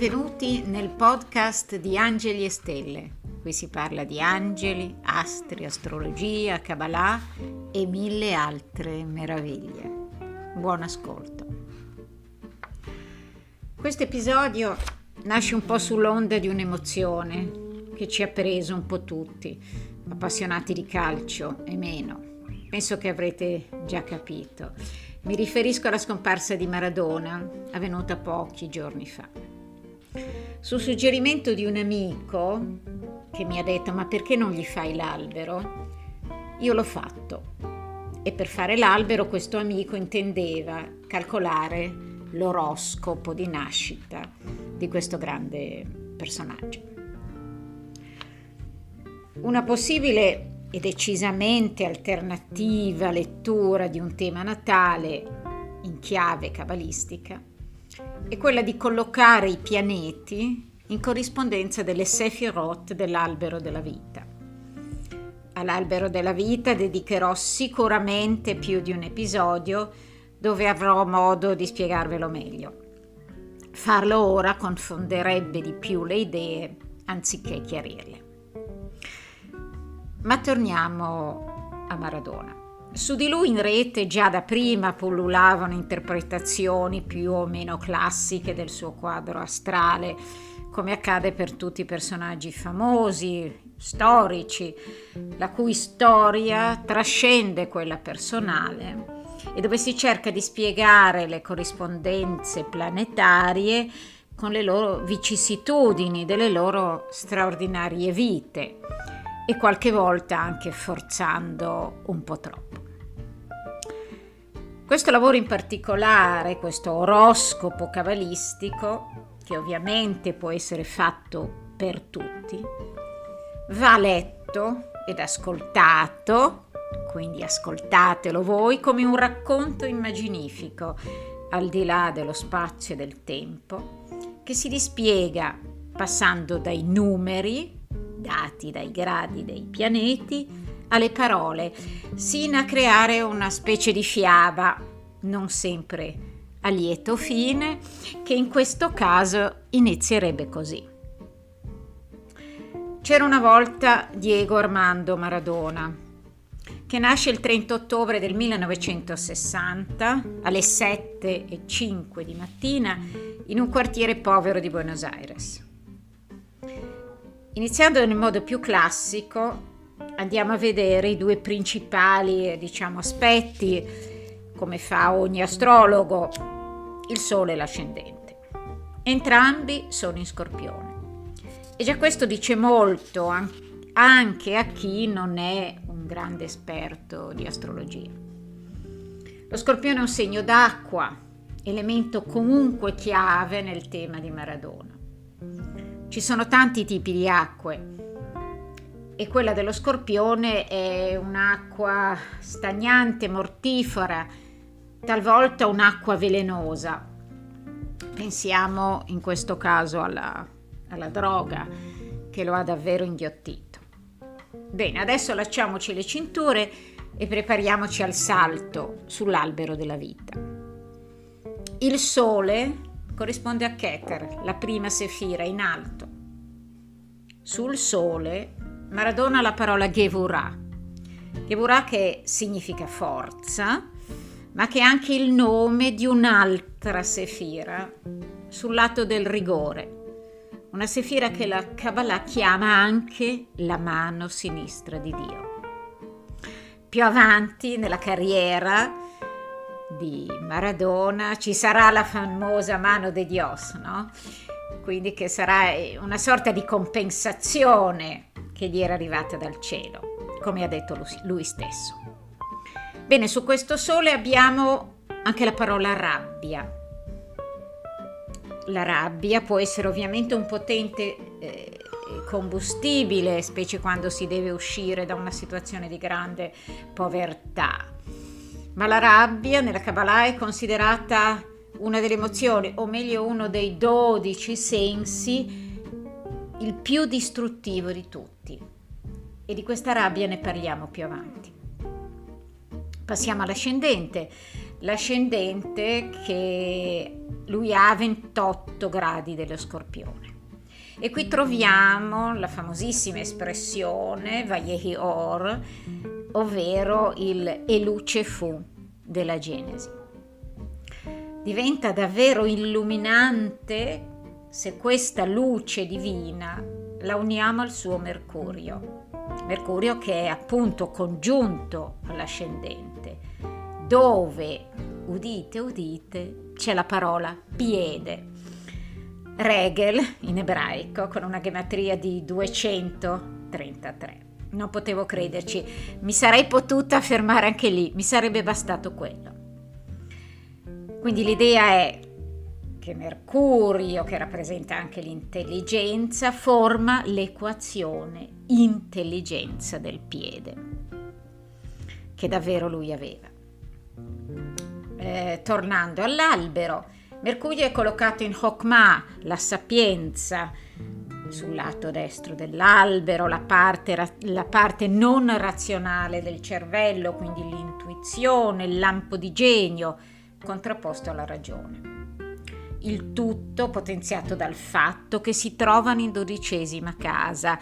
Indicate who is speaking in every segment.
Speaker 1: benvenuti nel podcast di Angeli e Stelle. Qui si parla di angeli, astri, astrologia, Kabbalah e mille altre meraviglie. Buon ascolto. Questo episodio nasce un po' sull'onda di un'emozione che ci ha preso un po' tutti, appassionati di calcio e meno. Penso che avrete già capito. Mi riferisco alla scomparsa di Maradona, avvenuta pochi giorni fa. Su suggerimento di un amico che mi ha detto ma perché non gli fai l'albero? Io l'ho fatto e per fare l'albero questo amico intendeva calcolare l'oroscopo di nascita di questo grande personaggio. Una possibile e decisamente alternativa lettura di un tema natale in chiave cabalistica è quella di collocare i pianeti in corrispondenza delle Sefirot dell'albero della vita. All'albero della vita dedicherò sicuramente più di un episodio dove avrò modo di spiegarvelo meglio. Farlo ora confonderebbe di più le idee anziché chiarirle. Ma torniamo a Maradona. Su di lui in rete già da prima pullulavano interpretazioni più o meno classiche del suo quadro astrale, come accade per tutti i personaggi famosi, storici, la cui storia trascende quella personale e dove si cerca di spiegare le corrispondenze planetarie con le loro vicissitudini delle loro straordinarie vite e qualche volta anche forzando un po' troppo. Questo lavoro in particolare, questo oroscopo cabalistico, che ovviamente può essere fatto per tutti, va letto ed ascoltato, quindi ascoltatelo voi come un racconto immaginifico al di là dello spazio e del tempo, che si dispiega passando dai numeri dati dai gradi dei pianeti alle parole, sino a creare una specie di fiaba, non sempre a lieto fine, che in questo caso inizierebbe così. C'era una volta Diego Armando Maradona, che nasce il 30 ottobre del 1960 alle 7.05 di mattina in un quartiere povero di Buenos Aires. Iniziando nel modo più classico, andiamo a vedere i due principali diciamo, aspetti, come fa ogni astrologo, il Sole e l'ascendente. Entrambi sono in Scorpione. E già questo dice molto anche a chi non è un grande esperto di astrologia. Lo Scorpione è un segno d'acqua, elemento comunque chiave nel tema di Maradona. Ci sono tanti tipi di acque e quella dello scorpione è un'acqua stagnante, mortifera, talvolta un'acqua velenosa. Pensiamo in questo caso alla, alla droga che lo ha davvero inghiottito. Bene, adesso lasciamoci le cinture e prepariamoci al salto sull'albero della vita. Il sole corrisponde a Keter, la prima sefira in alto. Sul sole Maradona la parola Gevurah. Gevurah che significa forza, ma che è anche il nome di un'altra sefira sul lato del rigore. Una sefira che la Kabbalah chiama anche la mano sinistra di Dio. Più avanti nella carriera di Maradona ci sarà la famosa mano de Dios, no? Quindi che sarà una sorta di compensazione che gli era arrivata dal cielo, come ha detto lui stesso. Bene, su questo sole abbiamo anche la parola rabbia. La rabbia può essere ovviamente un potente eh, combustibile, specie quando si deve uscire da una situazione di grande povertà ma la rabbia nella Kabbalah è considerata una delle emozioni, o meglio uno dei dodici sensi, il più distruttivo di tutti. E di questa rabbia ne parliamo più avanti. Passiamo all'ascendente. l'ascendente che lui ha 28 gradi dello scorpione. E qui troviamo la famosissima espressione Vayehi Or, ovvero il Eluce fu della Genesi. Diventa davvero illuminante se questa luce divina la uniamo al suo Mercurio. Mercurio che è appunto congiunto all'ascendente, dove, udite, udite, c'è la parola piede Regel in ebraico con una gematria di 233. Non potevo crederci, mi sarei potuta fermare anche lì, mi sarebbe bastato quello. Quindi l'idea è che Mercurio, che rappresenta anche l'intelligenza, forma l'equazione intelligenza del piede, che davvero lui aveva. Eh, tornando all'albero, Mercurio è collocato in Hokmah, la sapienza, sul lato destro dell'albero, la parte, la parte, non razionale del cervello, quindi l'intuizione, il lampo di genio, contrapposto alla ragione. Il tutto potenziato dal fatto che si trovano in dodicesima casa,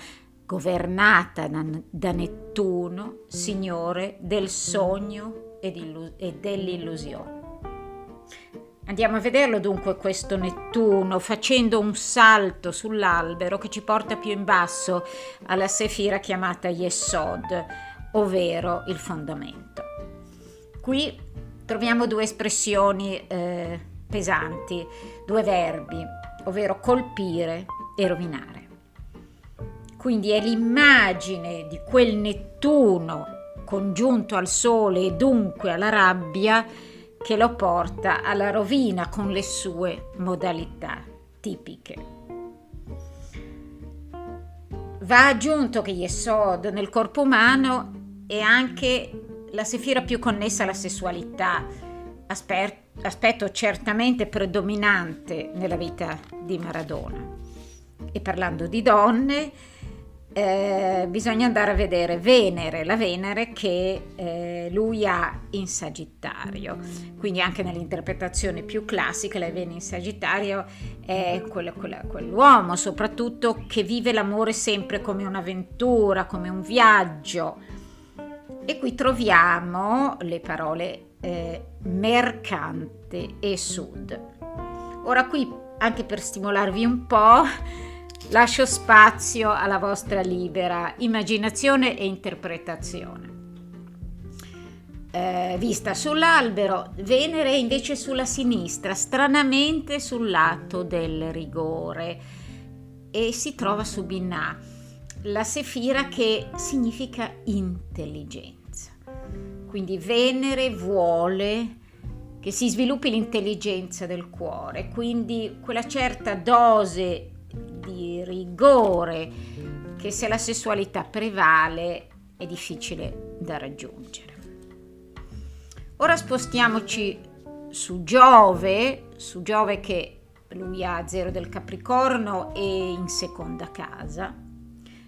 Speaker 1: governata da, da Nettuno, signore del sogno e dell'illusione. Andiamo a vederlo dunque questo Nettuno facendo un salto sull'albero che ci porta più in basso alla sefira chiamata Yesod, ovvero il fondamento. Qui troviamo due espressioni eh, pesanti, due verbi, ovvero colpire e rovinare. Quindi è l'immagine di quel Nettuno congiunto al Sole e dunque alla rabbia che lo porta alla rovina con le sue modalità tipiche. Va aggiunto che Yesod nel corpo umano è anche la sefira più connessa alla sessualità, aspetto certamente predominante nella vita di Maradona. E parlando di donne, eh, bisogna andare a vedere Venere, la Venere che eh, lui ha in Sagittario. Quindi anche nell'interpretazione più classica la Venere in Sagittario è quella, quella, quell'uomo soprattutto che vive l'amore sempre come un'avventura, come un viaggio. E qui troviamo le parole eh, mercante e sud. Ora qui, anche per stimolarvi un po', Lascio spazio alla vostra libera immaginazione e interpretazione. Eh, vista sull'albero, Venere invece sulla sinistra, stranamente sul lato del rigore e si trova su Binah, la sefira che significa intelligenza. Quindi Venere vuole che si sviluppi l'intelligenza del cuore, quindi quella certa dose di rigore che se la sessualità prevale è difficile da raggiungere. Ora spostiamoci su Giove, su Giove che lui ha zero del Capricorno e in seconda casa.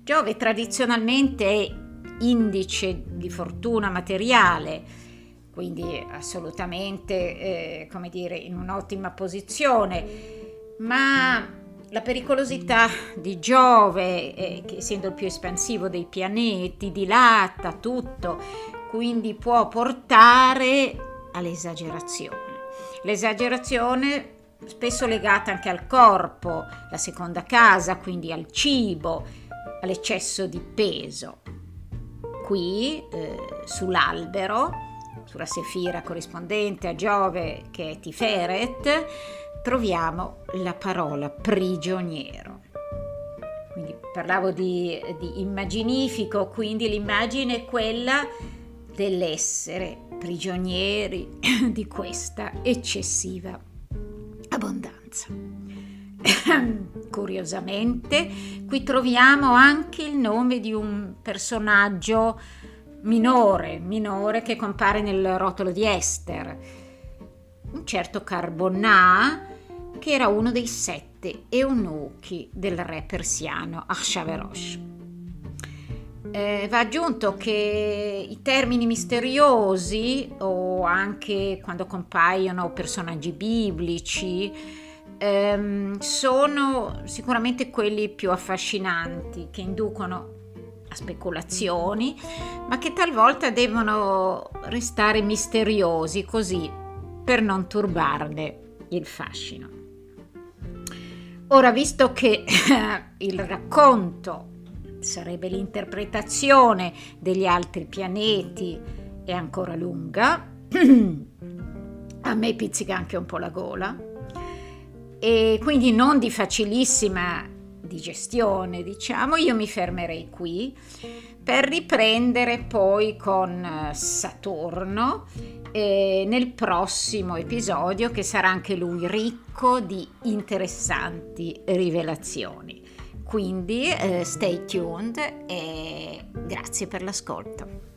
Speaker 1: Giove tradizionalmente è indice di fortuna materiale, quindi assolutamente, eh, come dire, in un'ottima posizione, ma la pericolosità di Giove, eh, che essendo il più espansivo dei pianeti, dilata tutto, quindi può portare all'esagerazione. L'esagerazione spesso legata anche al corpo, la seconda casa, quindi al cibo, all'eccesso di peso. Qui eh, sull'albero, sulla sefira corrispondente a Giove che è Tiferet, troviamo la parola prigioniero. Quindi parlavo di, di immaginifico, quindi l'immagine è quella dell'essere prigionieri di questa eccessiva abbondanza. Curiosamente, qui troviamo anche il nome di un personaggio minore, minore che compare nel rotolo di Esther, un certo Carbonà che era uno dei sette eunuchi del re persiano Ahasverosh. Eh, va aggiunto che i termini misteriosi o anche quando compaiono personaggi biblici ehm, sono sicuramente quelli più affascinanti che inducono a speculazioni, ma che talvolta devono restare misteriosi così per non turbarne il fascino. Ora, visto che il racconto sarebbe l'interpretazione degli altri pianeti è ancora lunga, a me pizzica anche un po' la gola, e quindi non di facilissima digestione, diciamo, io mi fermerei qui per riprendere poi con eh, Saturno eh, nel prossimo episodio che sarà anche lui ricco di interessanti rivelazioni. Quindi eh, stay tuned e grazie per l'ascolto.